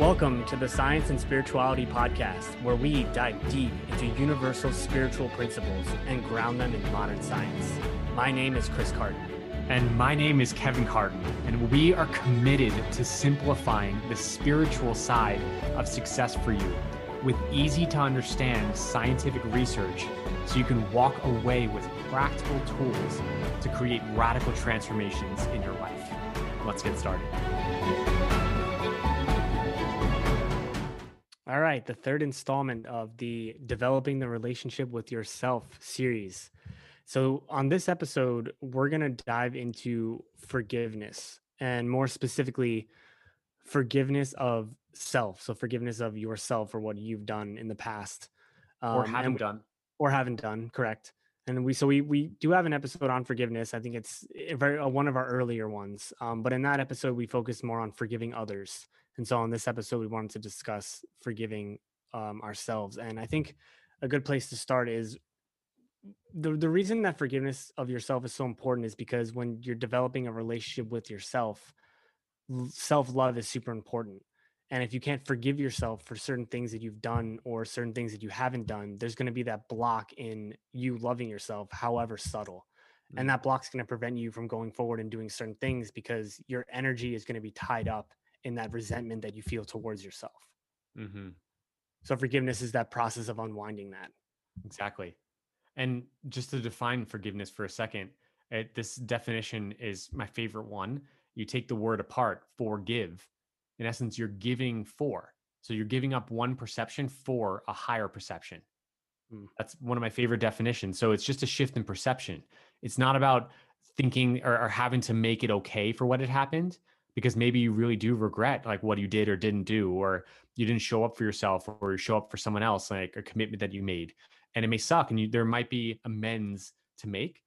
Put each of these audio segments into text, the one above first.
Welcome to the Science and Spirituality Podcast, where we dive deep into universal spiritual principles and ground them in modern science. My name is Chris Carton. And my name is Kevin Carton, and we are committed to simplifying the spiritual side of success for you with easy to understand scientific research so you can walk away with practical tools to create radical transformations in your life. Let's get started. All right, the third installment of the Developing the Relationship with Yourself series. So, on this episode, we're going to dive into forgiveness and more specifically, forgiveness of self. So, forgiveness of yourself for what you've done in the past or um, haven't and- done. or haven't done. Correct. And we so we we do have an episode on forgiveness. I think it's a very uh, one of our earlier ones. Um, but in that episode, we focus more on forgiving others. And so on this episode, we wanted to discuss forgiving um, ourselves. And I think a good place to start is the the reason that forgiveness of yourself is so important is because when you're developing a relationship with yourself, self love is super important. And if you can't forgive yourself for certain things that you've done or certain things that you haven't done, there's going to be that block in you loving yourself, however subtle. Mm. And that block's going to prevent you from going forward and doing certain things because your energy is going to be tied up in that resentment that you feel towards yourself. Mm-hmm. So forgiveness is that process of unwinding that. Exactly. And just to define forgiveness for a second, it, this definition is my favorite one. You take the word apart, forgive. In essence, you're giving for. So you're giving up one perception for a higher perception. Mm. That's one of my favorite definitions. So it's just a shift in perception. It's not about thinking or, or having to make it okay for what had happened, because maybe you really do regret like what you did or didn't do, or you didn't show up for yourself or you show up for someone else, like a commitment that you made. And it may suck and you, there might be amends to make.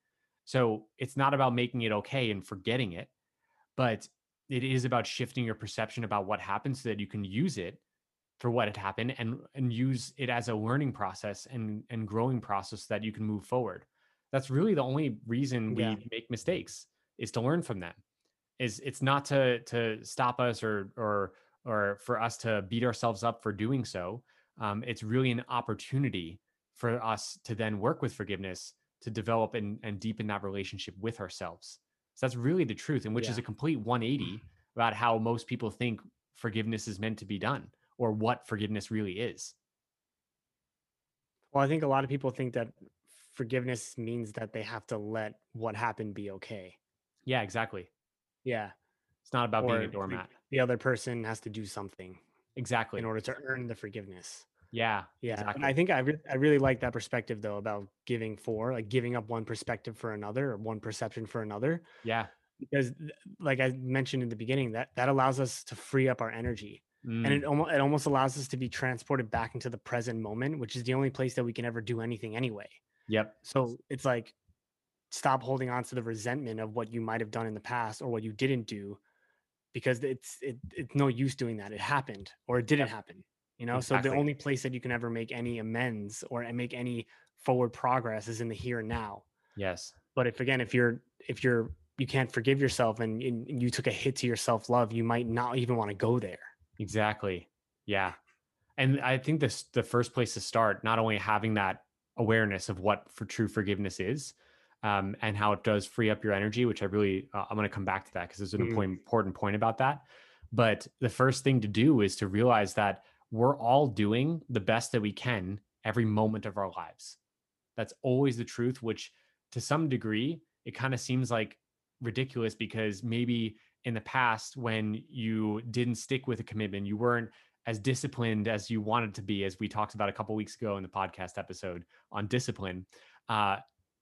So it's not about making it okay and forgetting it but it is about shifting your perception about what happened so that you can use it for what had happened and and use it as a learning process and and growing process so that you can move forward. That's really the only reason we Yeah. make mistakes is to learn from them is it's not to to stop us or or or for us to beat ourselves up for doing so um, it's really an opportunity for us to then work with forgiveness to develop and, and deepen that relationship with ourselves. So that's really the truth, and which is a complete 180 about how most people think forgiveness is meant to be done or what forgiveness really is. Well, I think a lot of people think that forgiveness means that they have to let what happened be okay. Yeah, exactly. Yeah. It's not about being a doormat. The other person has to do something Exactly. in order to earn the forgiveness. Yeah. Yeah, and I think I re- I really like that perspective though about giving for like giving up one perspective for another or one perception for another Yeah. because like I mentioned in the beginning that that allows us to free up our energy and Mm, it almost it almost allows us to be transported back into the present moment, which is the only place that we can ever do anything anyway. yep. So it's like stop holding on to the resentment of what you might have done in the past or what you didn't do because it's it, it's no use doing that. It happened or it didn't happen. You know, so the only place that you can ever make any amends or make any forward progress is in the here and now. Yes. But if again, if you're if you're you can't forgive yourself and, and you took a hit to your self love, you might not even want to go there. Exactly. Yeah. And I think this the first place to start, not only having that awareness of what for true forgiveness is, um, and how it does free up your energy, which I really uh, I'm going to come back to that because there's an Mhm. important important point about that. But the first thing to do is to realize that we're all doing the best that we can every moment of our lives. That's always the truth, which to some degree it kind of seems like ridiculous because maybe in the past when you didn't stick with a commitment, you weren't as disciplined as you wanted to be, as we talked about a couple weeks ago in the podcast episode on discipline. Uh,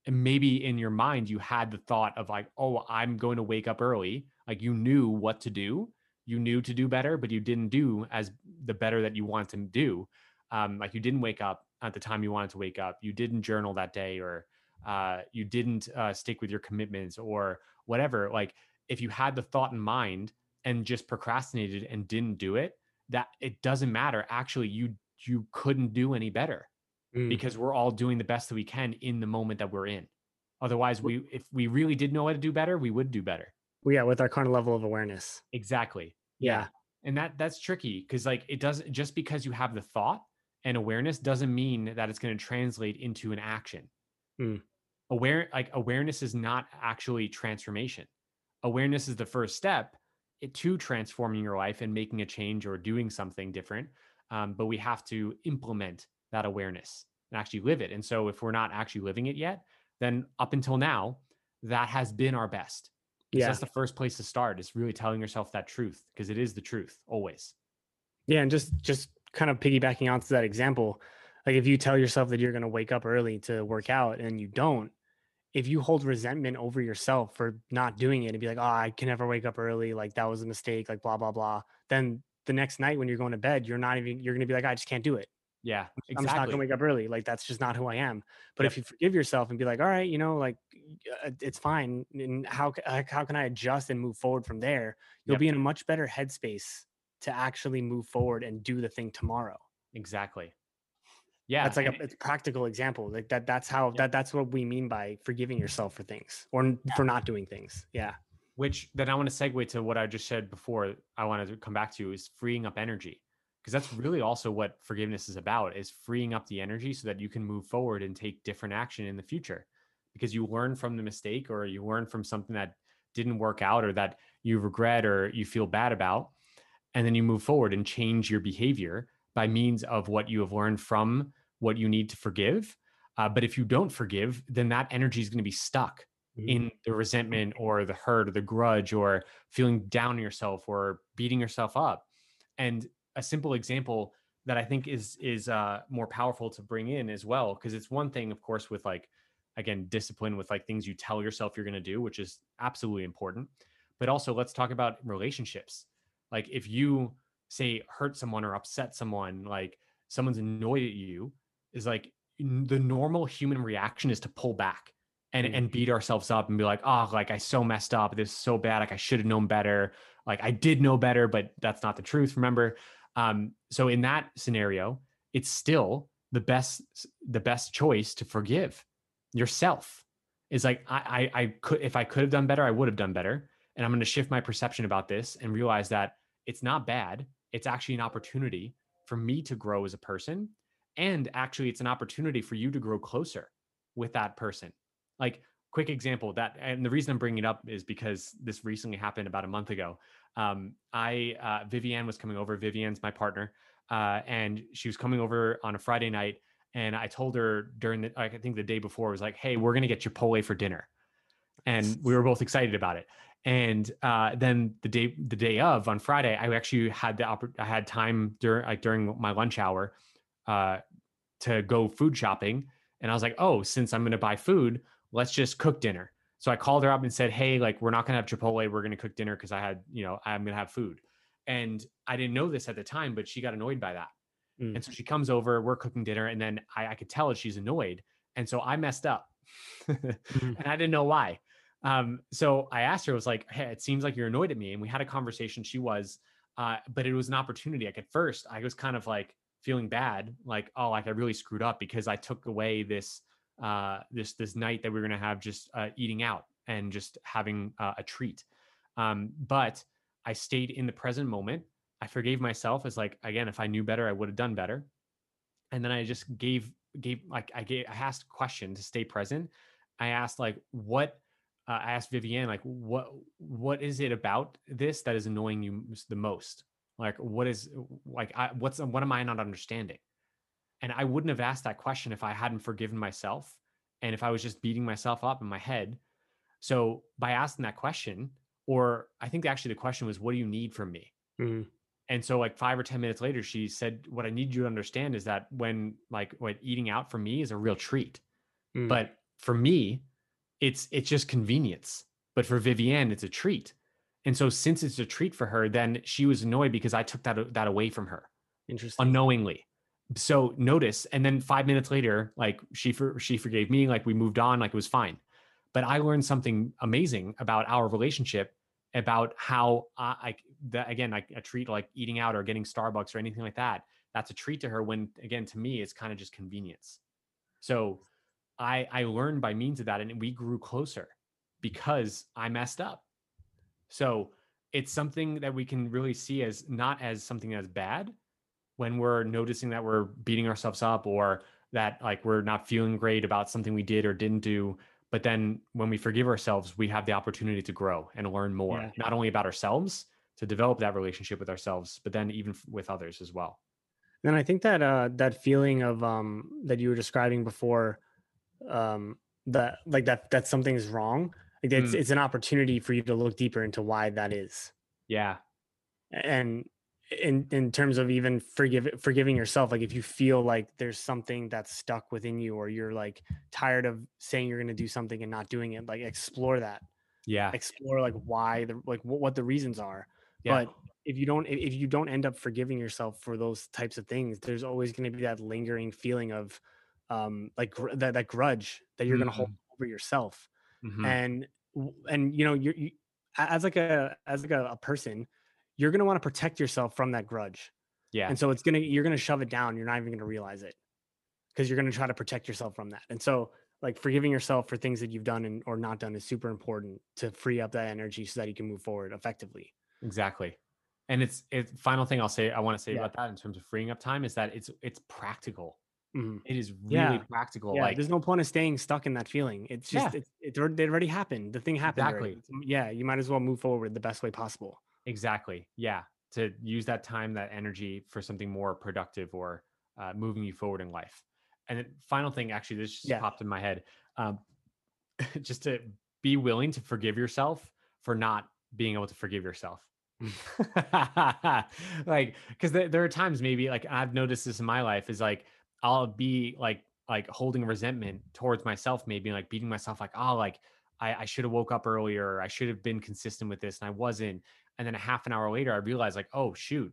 and maybe in your mind, you had the thought of like, oh, I'm going to wake up early. Like you knew what to do, you knew to do better, but you didn't do as the better that you wanted to do. Um, like you didn't wake up at the time you wanted to wake up. You didn't journal that day, or uh, you didn't uh, stick with your commitments, or whatever. Like if you had the thought in mind and just procrastinated and didn't do it, that it doesn't matter. Actually, you you couldn't do any better Mm. because we're all doing the best that we can in the moment that we're in. Otherwise, we if we really did know how to do better, we would do better. Well, yeah, with our current level of awareness. Exactly. Yeah. and that that's tricky because like it doesn't just because you have the thought and awareness doesn't mean that it's going to translate into an action Mm. aware like awareness is not actually transformation awareness is the first step to transforming your life and making a change or doing something different um, but we have to implement that awareness and actually live it and so if we're not actually living it yet then up until now that has been our best Yeah. that's the first place to start is really telling yourself that truth because it is the truth always Yeah, and just just kind of piggybacking onto that example, like if you tell yourself that you're going to wake up early to work out and you don't, if you hold resentment over yourself for not doing it and be like, "Oh, I can never wake up early, like that was a mistake, like blah blah blah," then the next night when you're going to bed, you're not even you're going to be like, "I just can't do it. Yeah I'm just not going to wake up early. Like that's just not who I am." But Yep. if you forgive yourself and be like, "All right, you know, like uh, it's fine," and how how can I adjust and move forward from there? You'll Yep. be in a much better headspace to actually move forward and do the thing tomorrow. exactly yeah that's like a it's a practical example. Like that that's how that that's what we mean by forgiving yourself for things or for not doing things. Yeah. which then I want to segue to what I just said before. I want to come back to is freeing up energy because that's really also what forgiveness is about is freeing up the energy so that you can move forward and take different action in the future. Because you learn from the mistake or you learn from something that didn't work out or that you regret or you feel bad about and then you move forward and change your behavior by means of what you have learned from what you need to forgive. Uh, but if you don't forgive then that energy is going to be stuck Mhm. in the resentment or the hurt or the grudge or feeling down on yourself or beating yourself up. And a simple example that i think is is uh, more powerful to bring in as well because it's one thing of course with like again discipline with like things you tell yourself you're going to do which is absolutely important but also let's talk about relationships. Like if you say hurt someone or upset someone like someone's annoyed at you is like the normal human reaction is to pull back and Mhm. and beat ourselves up and be like oh like i so messed up. This is so bad. Like i should have known better. Like i did know better but that's not the truth remember um so in that scenario it's still the best the best choice to forgive yourself. Is like I, I i could if i could have done better i would have done better. And i'm going to shift my perception about this and realize that it's not bad. It's actually an opportunity for me to grow as a person. And actually it's an opportunity for you to grow closer with that person. Like quick example that and the reason i'm bringing it up is because this recently happened about a month ago um, i uh, vivienne was coming over vivienne's my partner uh, and she was coming over on a friday night and i told her during the i think the day before I was like hey we're going to get chipotle for dinner. And we were both excited about it. And uh, then the day the day of on friday i actually had the oppor- i had time during like during my lunch hour uh, to go food shopping and i was like oh since i'm going to buy food let's just cook dinner so i called her up and said hey like we're not going to have chipotle we're going to cook dinner because i had you know i'm going to have food and i didn't know this at the time but she got annoyed by that Mm. and so she comes over we're cooking dinner and then i, I could tell she's annoyed and so i messed up Mhm. and i didn't know why um, so i asked her I was like hey it seems like you're annoyed at me and we had a conversation she was uh, but it was an opportunity like at first i was kind of like feeling bad like oh like i really screwed up because i took away this uh this this night that we are going to have just uh, eating out and just having uh, a treat. Um but i stayed in the present moment. I forgave myself as like again if i knew better i would have done better. And then i just gave gave like i gave i asked a question to stay present. I asked like what uh, i asked vivienne like what what is it about this that is annoying you the most? Like what is like I, what's what am i not understanding and i wouldn't have asked that question if i hadn't forgiven myself and if i was just beating myself up in my head so by asking that question or i think actually the question was what do you need from me Mhm. and so like five or ten minutes later she said what i need you to understand is that when like what eating out for me is a real treat Mm. but for me it's it's just convenience but for vivienne it's a treat and so since it's a treat for her then she was annoyed because i took that that away from her interesting. unknowingly so notice and then five minutes later like she for, she forgave me like we moved on like it was fine. But i learned something amazing about our relationship about how i, I that again like a treat like eating out or getting starbucks or anything like that that's a treat to her when again to me it's kind of just convenience. So i i learned by means of that and we grew closer because i messed up. So it's something that we can really see as not as something that's bad when we're noticing that we're beating ourselves up or that like we're not feeling great about something we did or didn't do but then when we forgive ourselves we have the opportunity to grow and learn more Yeah. not only about ourselves to develop that relationship with ourselves but then even f- with others as well Then I think that uh that feeling of um that you were describing before, um that like that that something's wrong. Like it's Mm. it's an opportunity for you to look deeper into why that is. yeah And in in terms of even forgive forgiving yourself, like if you feel like there's something that's stuck within you or you're like tired of saying you're gonna do something and not doing it, like explore that. yeah Explore like why the like what, what the reasons are. yeah But if you don't if you don't end up forgiving yourself for those types of things, there's always going to be that lingering feeling of um like gr- that that grudge that you're going to hold over yourself. Mhm. And and you know you're you, as like a as like a, a person, you're going to want to protect yourself from that grudge. yeah And so it's going to you're going to shove it down, you're not even going to realize it. Cuz you're going to try to protect yourself from that. And so like forgiving yourself for things that you've done and or not done is super important to free up that energy so that you can move forward effectively. Exactly. And it's it final thing I'll say I want to say Yeah. about that in terms of freeing up time is that it's it's practical. Mhm. It is really Yeah. practical. Yeah, like there's no point of staying stuck in that feeling. It's just Yeah. it's, it's already, it already happened. The thing happened. Exactly. It's- Yeah, you might as well move forward the best way possible. Exactly. Yeah. To use that time, that energy for something more productive or uh, moving you forward in life. And then final thing, actually, this just Yeah. popped in my head. Um, just to be willing to forgive yourself for not being able to forgive yourself. like because there, there are times maybe like i've noticed this in my life is like i'll be like like holding resentment towards myself maybe like beating myself like oh like i, I should have woke up earlier i should have been consistent with this and i wasn't and then a half an hour later i realized like oh shoot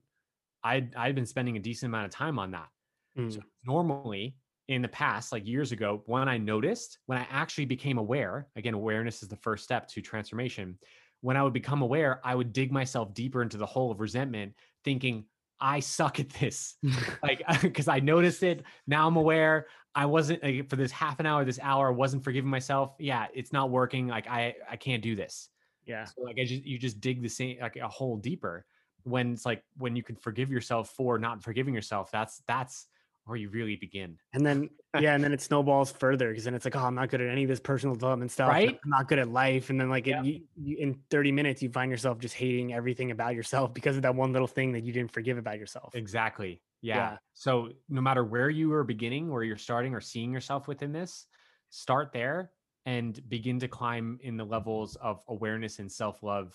i i'd been spending a decent amount of time on that Mm. so normally in the past, like years ago, when I noticed, when I actually became aware, again, awareness is the first step to transformation. When I would become aware, I would dig myself deeper into the hole of resentment, thinking, I suck at this. like, because I noticed it. Now I'm aware. I wasn't like, for this half an hour, this hour, I wasn't forgiving myself. Yeah, it's not working. Like, I, I can't do this. Yeah. So like I just you just dig the same like a hole deeper. When it's like when you can forgive yourself for not forgiving yourself, that's that's where you really begin. And then yeah, and then it snowballs further because then it's like, oh, I'm not good at any of this personal development stuff. Right? I'm not good at life. And then like Yeah. it, you, you, in 30 minutes, you find yourself just hating everything about yourself because of that one little thing that you didn't forgive about yourself. Exactly. Yeah. Yeah. So no matter where you are beginning, where you're starting or seeing yourself within this, start there and begin to climb in the levels of awareness and self-love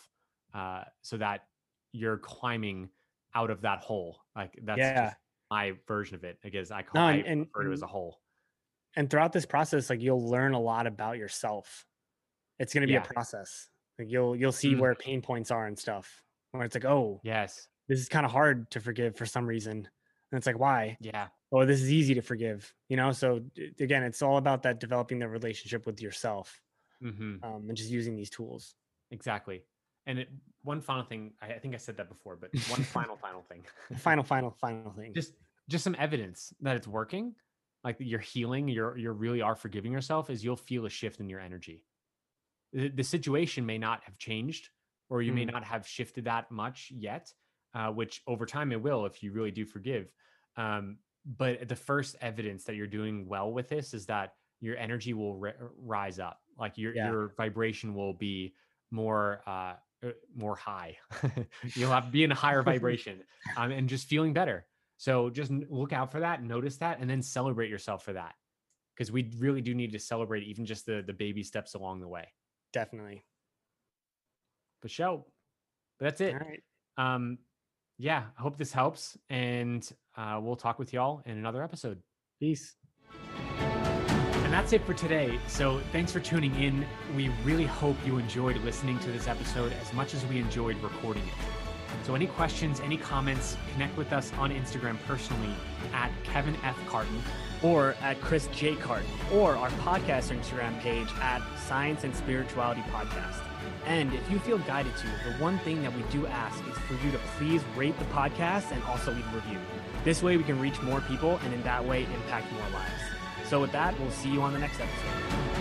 uh, so that you're climbing out of that hole. Like that's Yeah. just my version of it. I guess I call No, I and- and- refer to it as a hole. and throughout this process like you'll learn a lot about yourself it's going to be Yeah. a process like you'll you'll see Mhm. where pain points are and stuff where it's like oh Yes. this is kind of hard to forgive for some reason and it's like why Yeah. Oh this is easy to forgive you know so again it's all about that developing the relationship with yourself hmm um, and just using these tools Exactly. And it, one final thing, I, I think I said that before, but one final, final thing. final final final thing just just some evidence that it's working like you're healing you're you really are forgiving yourself is you'll feel a shift in your energy the, the situation may not have changed or you may Mm. not have shifted that much yet uh, which over time it will if you really do forgive um, but the first evidence that you're doing well with this is that your energy will ri- rise up like your Yeah. your vibration will be more uh uh, more high. You'll have to be in a higher vibration um, and just feeling better. So just look out for that notice that and then celebrate yourself for that because we really do need to celebrate even just the the baby steps along the way. Definitely. But show. But that's it. Right um yeah i hope this helps and uh, we'll talk with y'all in another episode peace And that's it for today. So thanks for tuning in. We really hope you enjoyed listening to this episode as much as we enjoyed recording it. So any questions, any comments, connect with us on Instagram personally at Kevin F. Carton. or at chris j carton or our podcast instagram page at science and spirituality podcast and if you feel guided to the one thing that we do ask is for you to please rate the podcast and also leave a review this way we can reach more people and in that way impact more lives. So with that we'll see you on the next episode